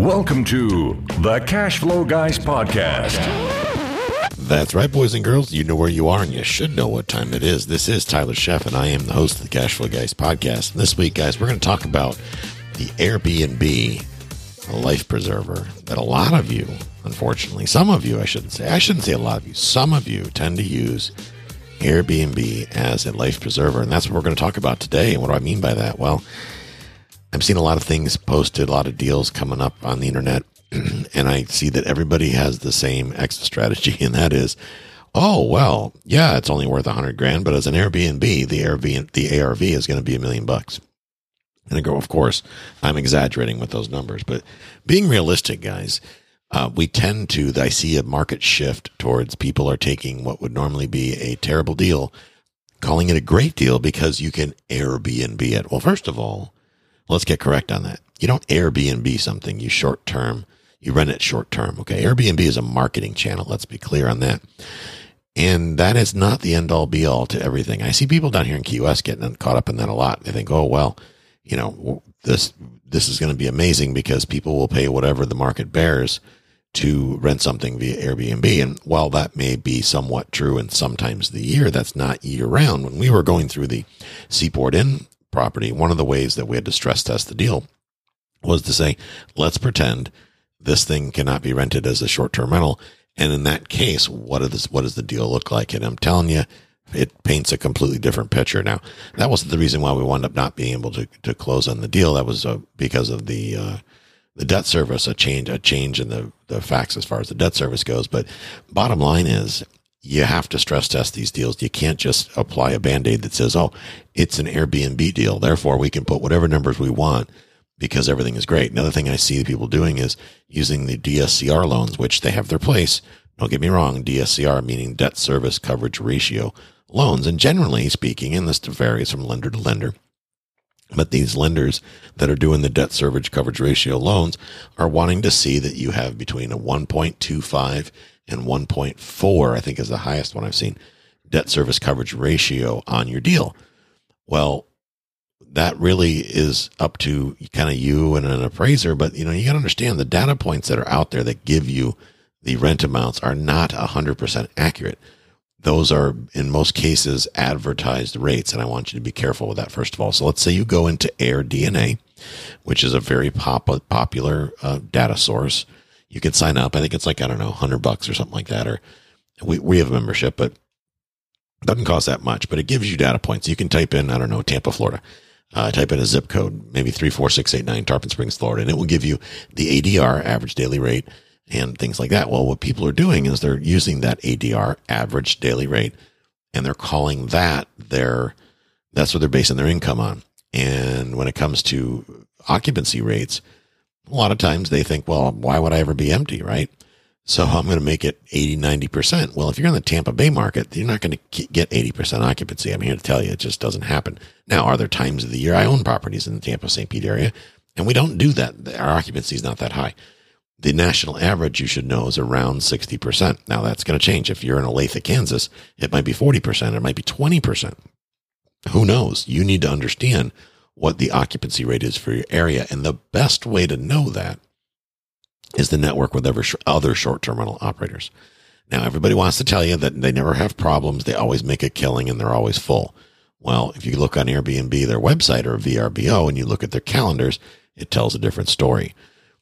Welcome to the Cash Flow Guys podcast. That's right, boys and girls. You know where you are, and you should know what time it is. This is Tyler Sheff, and I am the host of the Cash Flow Guys podcast. This week, guys, we're going to talk about the Airbnb life preserver that a lot of you, unfortunately, some of you, I shouldn't say, I shouldn't say a lot of you, some of you tend to use Airbnb as a life preserver. And that's what we're going to talk about today. And what do I mean by that? Well, I'm seeing a lot of things posted, a lot of deals coming up on the internet. and I see that everybody has the same exit strategy, and that is, oh well, yeah, it's only worth a hundred grand, but as an Airbnb, the Airbnb the ARV is going to be a million bucks. And I go, of course, I'm exaggerating with those numbers, but being realistic, guys, uh, we tend to, I see a market shift towards people are taking what would normally be a terrible deal, calling it a great deal because you can Airbnb it. Well, first of all, let's get correct on that. You don't Airbnb something, you short term, you rent it short term. Okay. Airbnb is a marketing channel. Let's be clear on that. And that is not the end all be all to everything. I see people down here in Key West getting caught up in that a lot. They think, oh, well, you know, this, this is going to be amazing because people will pay whatever the market bears to rent something via Airbnb. And while that may be somewhat true and sometimes the year, that's not year round. When we were going through the Seaport Inn property, one of the ways that we had to stress test the deal was to say, let's pretend this thing cannot be rented as a short term rental. And in that case, what is what does the deal look like? And I'm telling you, it paints a completely different picture. Now, that wasn't the reason why we wound up not being able to, to close on the deal. That was uh, because of the uh, the debt service, a change a change in the the facts as far as the debt service goes. But bottom line is, you have to stress test these deals. You can't just apply a band aid that says, "Oh, it's an Airbnb deal, therefore we can put whatever numbers we want." Because everything is great. Another thing I see people doing is using the DSCR loans, which they have their place. Don't get me wrong. DSCR meaning debt service coverage ratio loans. And generally speaking, and this varies from lender to lender, but these lenders that are doing the debt service coverage ratio loans are wanting to see that you have between a 1.25 and 1.4, I think is the highest one I've seen, debt service coverage ratio on your deal. Well, that really is up to kind of you and an appraiser, but you know, you got to understand the data points that are out there that give you the rent amounts are not 100% accurate those are in most cases advertised rates. And I want you to be careful with that, first of all. So let's say you go into AirDNA, which is a very pop- popular uh, data source. You can sign up. I think it's like, I don't know, 100 bucks or something like that. Or we, we have a membership, but it doesn't cost that much, but it gives you data points. You can type in, I don't know, Tampa, Florida. Uh, type in a zip code, maybe 34689 Tarpon Springs, Florida, and it will give you the ADR, average daily rate, and things like that. Well, what people are doing is they're using that ADR average daily rate and they're calling that their, that's what they're basing their income on. And when it comes to occupancy rates, a lot of times they think, well, why would I ever be empty? Right. So I'm going to make it 80, 90%. Well, if you're in the Tampa Bay market, you're not going to get 80% occupancy. I'm here to tell you, it just doesn't happen. Now, are there times of the year I own properties in the Tampa St. Pete area and we don't do that? Our occupancy is not that high the national average you should know is around 60%. Now that's going to change. If you're in Olathe, Kansas, it might be 40%, it might be 20%. Who knows? You need to understand what the occupancy rate is for your area. And the best way to know that is to network with other short term rental operators. Now, everybody wants to tell you that they never have problems. They always make a killing and they're always full. Well, if you look on Airbnb, their website or VRBO, and you look at their calendars, it tells a different story.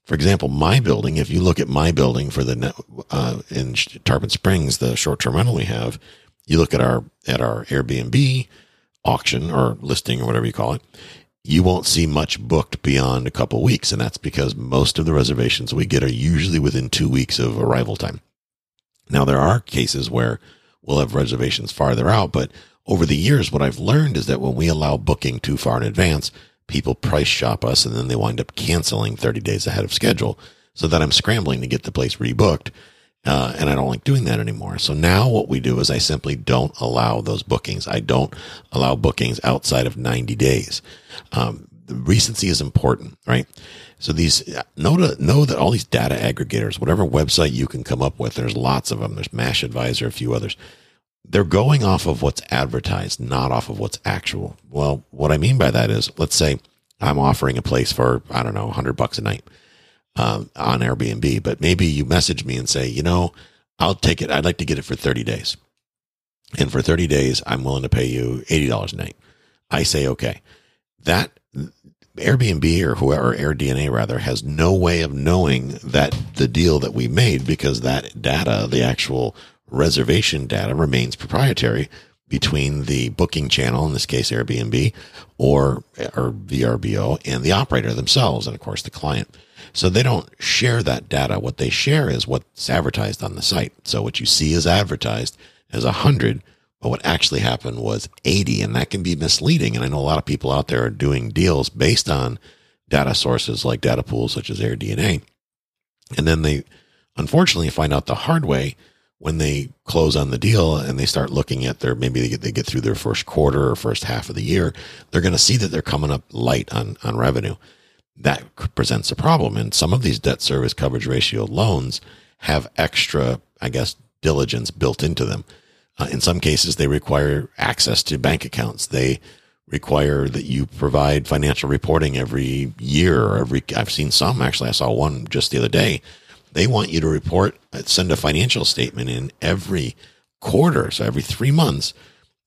For example, my building, if you look at my building for the, uh, in Tarpon Springs, the short term rental we have, you look at our, at our Airbnb auction or listing or whatever you call it, you won't see much booked beyond a couple weeks. And that's because most of the reservations we get are usually within two weeks of arrival time. Now, there are cases where we'll have reservations farther out, but over the years, what I've learned is that when we allow booking too far in advance, people price shop us and then they wind up canceling 30 days ahead of schedule so that I'm scrambling to get the place rebooked. Uh, and I don't like doing that anymore. So now what we do is I simply don't allow those bookings. I don't allow bookings outside of 90 days. Um, the recency is important, right? So these know to know that all these data aggregators, whatever website you can come up with, there's lots of them. There's Mashvisor, a few others they're going off of what's advertised, not off of what's actual. Well, what I mean by that is, let's say I'm offering a place for, I don't know, 100 bucks a night. Um, on Airbnb, but maybe you message me and say, you know, I'll take it. I'd like to get it for 30 days. And for 30 days, I'm willing to pay you $80 a night. I say, okay. That Airbnb or whoever, AirDNA rather, has no way of knowing that the deal that we made because that data, the actual reservation data, remains proprietary between the booking channel, in this case Airbnb, or or VRBO, and the operator themselves, and of course the client. So they don't share that data. What they share is what's advertised on the site. So what you see is advertised as a hundred, but what actually happened was 80, and that can be misleading. And I know a lot of people out there are doing deals based on data sources like data pools such as AirDNA. And then they unfortunately find out the hard way when they close on the deal and they start looking at their maybe they get, they get through their first quarter or first half of the year, they're going to see that they're coming up light on on revenue. That presents a problem, and some of these debt service coverage ratio loans have extra, I guess, diligence built into them. Uh, in some cases, they require access to bank accounts. They require that you provide financial reporting every year or every. I've seen some actually. I saw one just the other day they want you to report, uh, send a financial statement in every quarter. So every three months,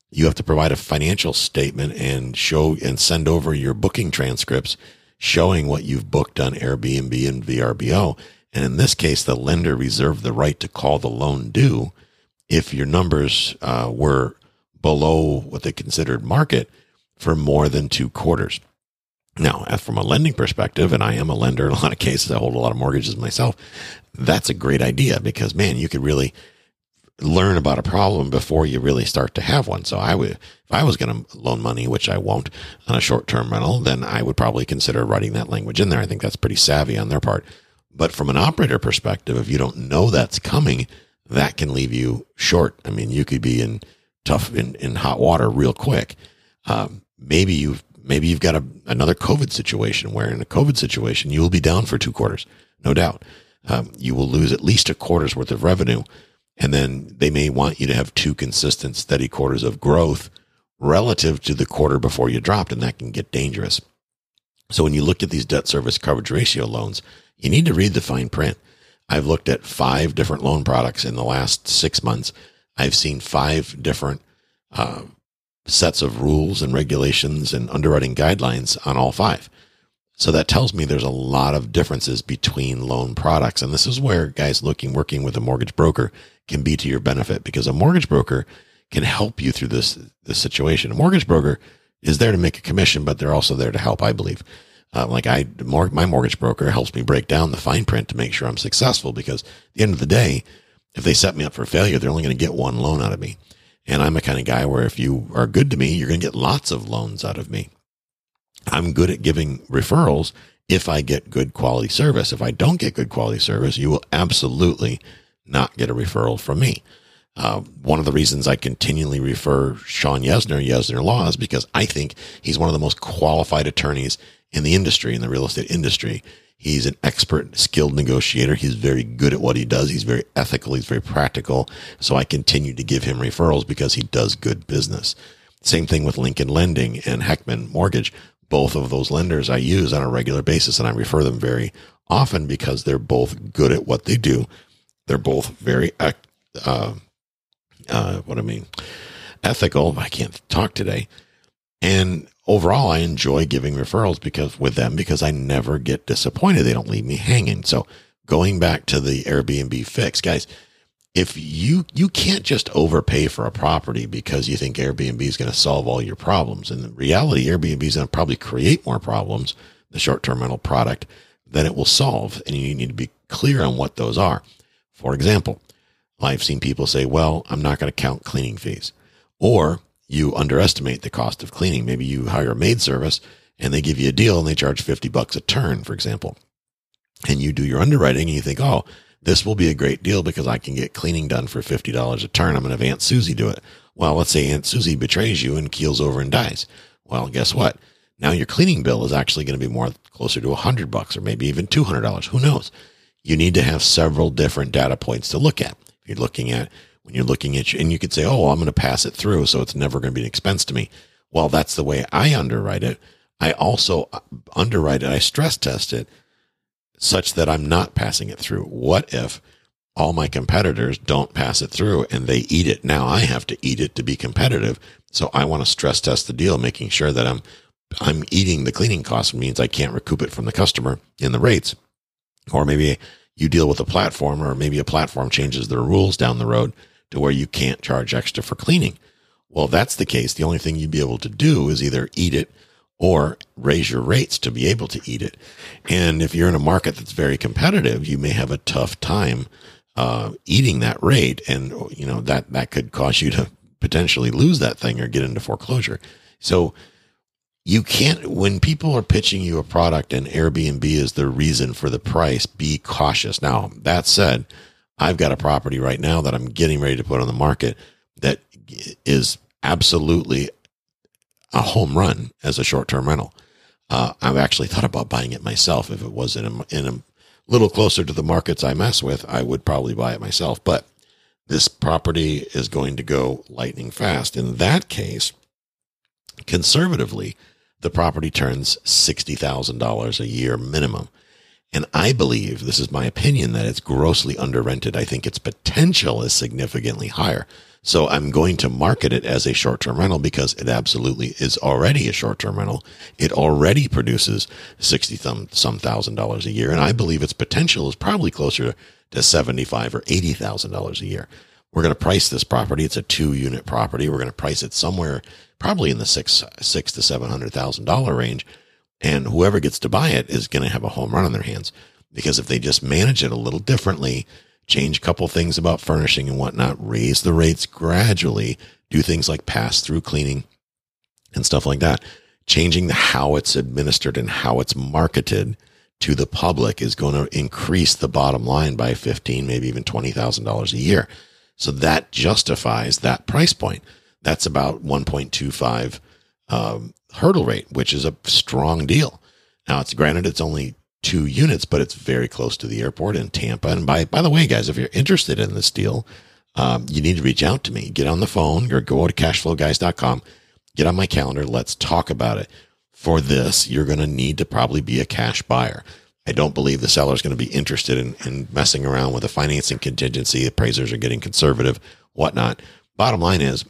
you have to provide a financial statement and show and send over your booking transcripts showing what you've booked on Airbnb and VRBO. And in this case, the lender reserved the right to call the loan due if your numbers uh, were below what they considered market for more than two quarters. Now, from a lending perspective, and I am a lender in a lot of cases, I hold a lot of mortgages myself. That's a great idea because, man, you could really learn about a problem before you really start to have one. So I would, if I was going to loan money, which I won't on a short term rental, then I would probably consider writing that language in there. I think that's pretty savvy on their part. But from an operator perspective, if you don't know that's coming, that can leave you short. I mean, you could be in tough, in, in hot water real quick. Um, maybe you've maybe you've got a, another COVID situation where in a COVID situation, you will be down for two quarters, no doubt. Um, you will lose at least a quarter's worth of revenue. And then they may want you to have two consistent, steady quarters of growth relative to the quarter before you dropped. And that can get dangerous. So when you look at these debt service coverage ratio loans, you need to read the fine print. I've looked at five different loan products in the last six months. I've seen five different uh, sets of rules and regulations and underwriting guidelines on all five. So that tells me there's a lot of differences between loan products. And this is where guys looking, working with a mortgage broker can be to your benefit because a mortgage broker can help you through this, this situation. A mortgage broker is there to make a commission, but they're also there to help, I believe. Uh, like I, my mortgage broker helps me break down the fine print to make sure I'm successful because at the end of the day, if they set me up for failure, they're only going to get one loan out of me. And I'm a kind of guy where if you are good to me, you're going to get lots of loans out of me. I'm good at giving referrals if I get good quality service. If I don't get good quality service, you will absolutely not get a referral from me. Uh, one of the reasons I continually refer Sean Yesner, Yesner Law, is because I think he's one of the most qualified attorneys in the industry, in the real estate industry. He's an expert, skilled negotiator. He's very good at what he does. He's very ethical. He's very practical. So I continue to give him referrals because he does good business. Same thing with Lincoln Lending and Heckman Mortgage. Both of those lenders I use on a regular basis and I refer them very often because they're both good at what they do. They're both very, uh, uh, what I mean, ethical. I can't talk today. And overall, I enjoy giving referrals because with them, because I never get disappointed. They don't leave me hanging. So going back to the Airbnb fix, guys, if you, you can't just overpay for a property because you think Airbnb is going to solve all your problems. In reality, Airbnb is going to probably create more problems, the short term rental product than it will solve. And you need to be clear on what those are. For example, I've seen people say, well, I'm not going to count cleaning fees or you underestimate the cost of cleaning. Maybe you hire a maid service and they give you a deal and they charge 50 bucks a turn, for example. And you do your underwriting and you think, oh, this will be a great deal because I can get cleaning done for $50 a turn. I'm going to have Aunt Susie do it. Well, let's say Aunt Susie betrays you and keels over and dies. Well, guess what? Now your cleaning bill is actually going to be more closer to a hundred bucks or maybe even $200. Who knows? You need to have several different data points to look at. If you're looking at when you're looking at, you and you could say, oh, I'm going to pass it through. So it's never going to be an expense to me. Well, that's the way I underwrite it. I also uh, underwrite it. I stress test it such that I'm not passing it through? What if all my competitors don't pass it through and they eat it? Now I have to eat it to be competitive. So I want to stress test the deal, making sure that I'm I'm eating the cleaning cost means I can't recoup it from the customer in the rates. Or maybe you deal with a platform or maybe a platform changes their rules down the road to where you can't charge extra for cleaning. Well, if that's the case, the only thing you'd be able to do is either eat it or raise your rates to be able to eat it. And if you're in a market that's very competitive, you may have a tough time uh, eating that rate, and you know that that could cause you to potentially lose that thing or get into foreclosure. So you can't when people are pitching you a product and Airbnb is the reason for the price, be cautious. Now, that said, I've got a property right now that I'm getting ready to put on the market that is absolutely a home run as a short-term rental. Uh, I've actually thought about buying it myself. If it was in a, in a little closer to the markets I mess with, I would probably buy it myself. But this property is going to go lightning fast. In that case, conservatively, the property turns $60,000 a year minimum. And I believe, this is my opinion, that it's grossly under rented. I think its potential is significantly higher. So I'm going to market it as a short term rental because it absolutely is already a short term rental. It already produces 60 some, some thousand dollars a year. And I believe its potential is probably closer to 75 or $80,000 a year. We're going to price this property. It's a two unit property. We're going to price it somewhere probably in the six six to seven hundred thousand dollar range. And whoever gets to buy it is going to have a home run on their hands because if they just manage it a little differently, change a couple things about furnishing and whatnot, raise the rates gradually, do things like pass through cleaning and stuff like that. Changing the how it's administered and how it's marketed to the public is going to increase the bottom line by 15, maybe even $20,000 a year. So that justifies that price point that's about 1.25 um, hurdle rate, which is a strong deal. Now, it's granted it's only two units, but it's very close to the airport in Tampa. And by by the way, guys, if you're interested in this deal, um, you need to reach out to me. Get on the phone or go to cashflowguys.com. Get on my calendar. Let's talk about it. For this, you're going to need to probably be a cash buyer. I don't believe the seller is going to be interested in, in messing around with a financing contingency. Appraisers are getting conservative, whatnot. Bottom line is,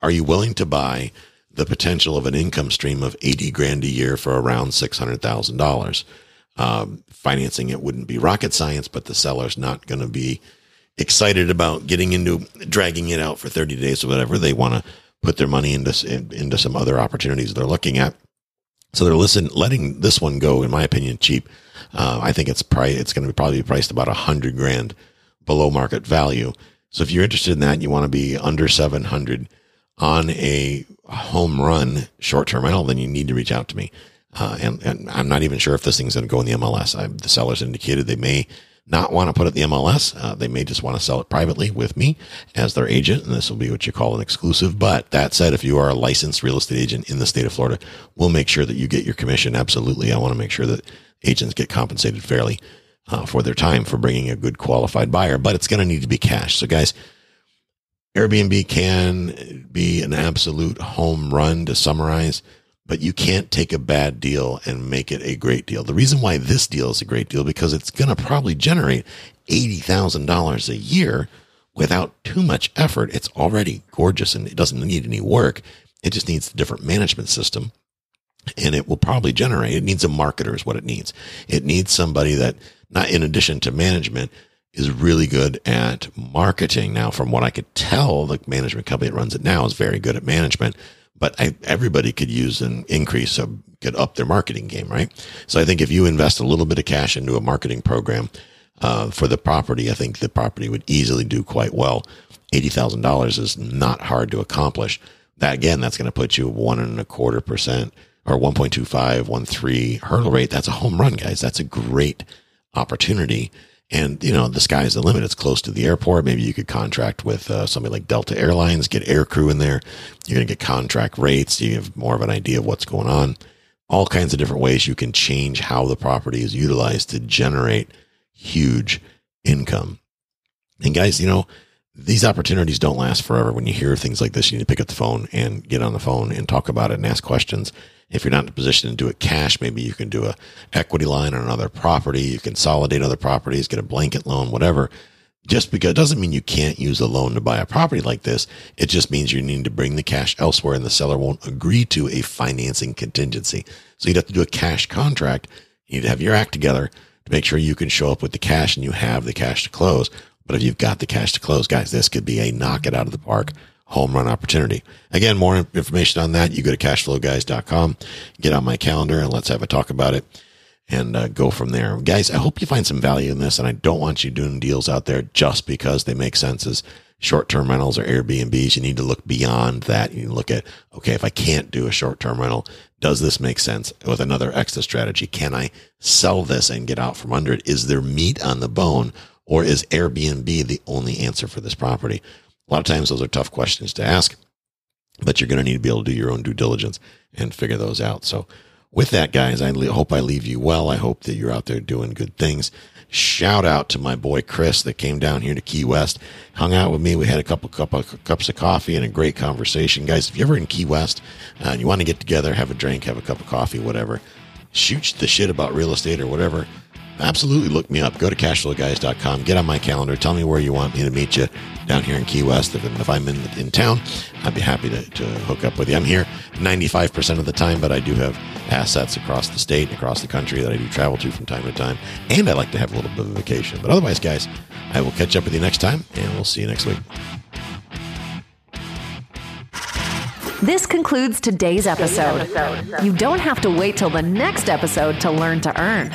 are you willing to buy the potential of an income stream of 80 grand a year for around $600,000? Um, financing it wouldn't be rocket science, but the seller's not going to be excited about getting into dragging it out for 30 days or whatever. They want to put their money into, into some other opportunities they're looking at. So they're listen, letting this one go, in my opinion, cheap. Uh, I think it's price, it's going to be probably priced about a hundred grand below market value. So if you're interested in that, you want to be under 700, on a home run short term rental, then you need to reach out to me. Uh, and, and, I'm not even sure if this thing's going to go in the MLS. I, the sellers indicated they may not want to put it in the MLS. Uh, they may just want to sell it privately with me as their agent, and this will be what you call an exclusive. But that said, if you are a licensed real estate agent in the state of Florida, we'll make sure that you get your commission. Absolutely, I want to make sure that agents get compensated fairly uh, for their time for bringing a good qualified buyer. But it's going to need to be cash. So, guys Airbnb can be an absolute home run to summarize, but you can't take a bad deal and make it a great deal. The reason why this deal is a great deal because it's going to probably generate $80,000 a year without too much effort. It's already gorgeous and it doesn't need any work. It just needs a different management system and it will probably generate, it needs a marketer is what it needs. It needs somebody that not in addition to management, is really good at marketing. Now, from what I could tell, the management company that runs it now is very good at management, but I, everybody could use an increase of could up their marketing game, right? So I think if you invest a little bit of cash into a marketing program uh, for the property, I think the property would easily do quite well. Eighty thousand dollars is not hard to accomplish. That again, that's going to put you one and a quarter percent or 1.25, 1.3 hurdle rate. That's a home run, guys. That's a great opportunity and, you know, the sky's the limit. It's close to the airport. Maybe you could contract with uh, somebody like Delta Airlines, get air crew in there. You're going to get contract rates. You have more of an idea of what's going on. All kinds of different ways you can change how the property is utilized to generate huge income. And guys, you know, these opportunities don't last forever. When you hear things like this, you need to pick up the phone and get on the phone and talk about it and ask questions. If you're not in a position to do it cash, maybe you can do a equity line on another property. You consolidate other properties, get a blanket loan, whatever. Just because it doesn't mean you can't use a loan to buy a property like this. It just means you need to bring the cash elsewhere and the seller won't agree to a financing contingency. So you'd have to do a cash contract. You need to have your act together to make sure you can show up with the cash and you have the cash to close. But if you've got the cash to close, guys, this could be a knock it out of the park home run opportunity. Again, more information on that, you go to cashflowguys.com, get on my calendar and let's have a talk about it and uh, go from there. Guys, I hope you find some value in this. And I don't want you doing deals out there just because they make sense as short term rentals or Airbnbs. You need to look beyond that. You look at, okay, if I can't do a short term rental, does this make sense with another exit strategy? Can I sell this and get out from under it? Is there meat on the bone or is Airbnb the only answer for this property? A lot of times those are tough questions to ask, but you're going to need to be able to do your own due diligence and figure those out. So with that, guys, I hope I leave you well. I hope that you're out there doing good things. Shout out to my boy Chris that came down here to Key West, hung out with me. We had a couple cup of, cups of coffee and a great conversation, guys. If you're ever in Key West uh, and you want to get together, have a drink, have a cup of coffee, whatever, shoot the shit about real estate or whatever absolutely look me up. Go to cashflowguys.com. Get on my calendar. Tell me where you want me to meet you down here in Key West. If, if I'm in, in town, I'd be happy to, to hook up with you. I'm here 95% of the time, but I do have assets across the state and across the country that I do travel to from time to time. And I like to have a little bit of vacation. But otherwise, guys, I will catch up with you next time, and we'll see you next week. This concludes today's episode. You don't have to wait till the next episode to learn to earn.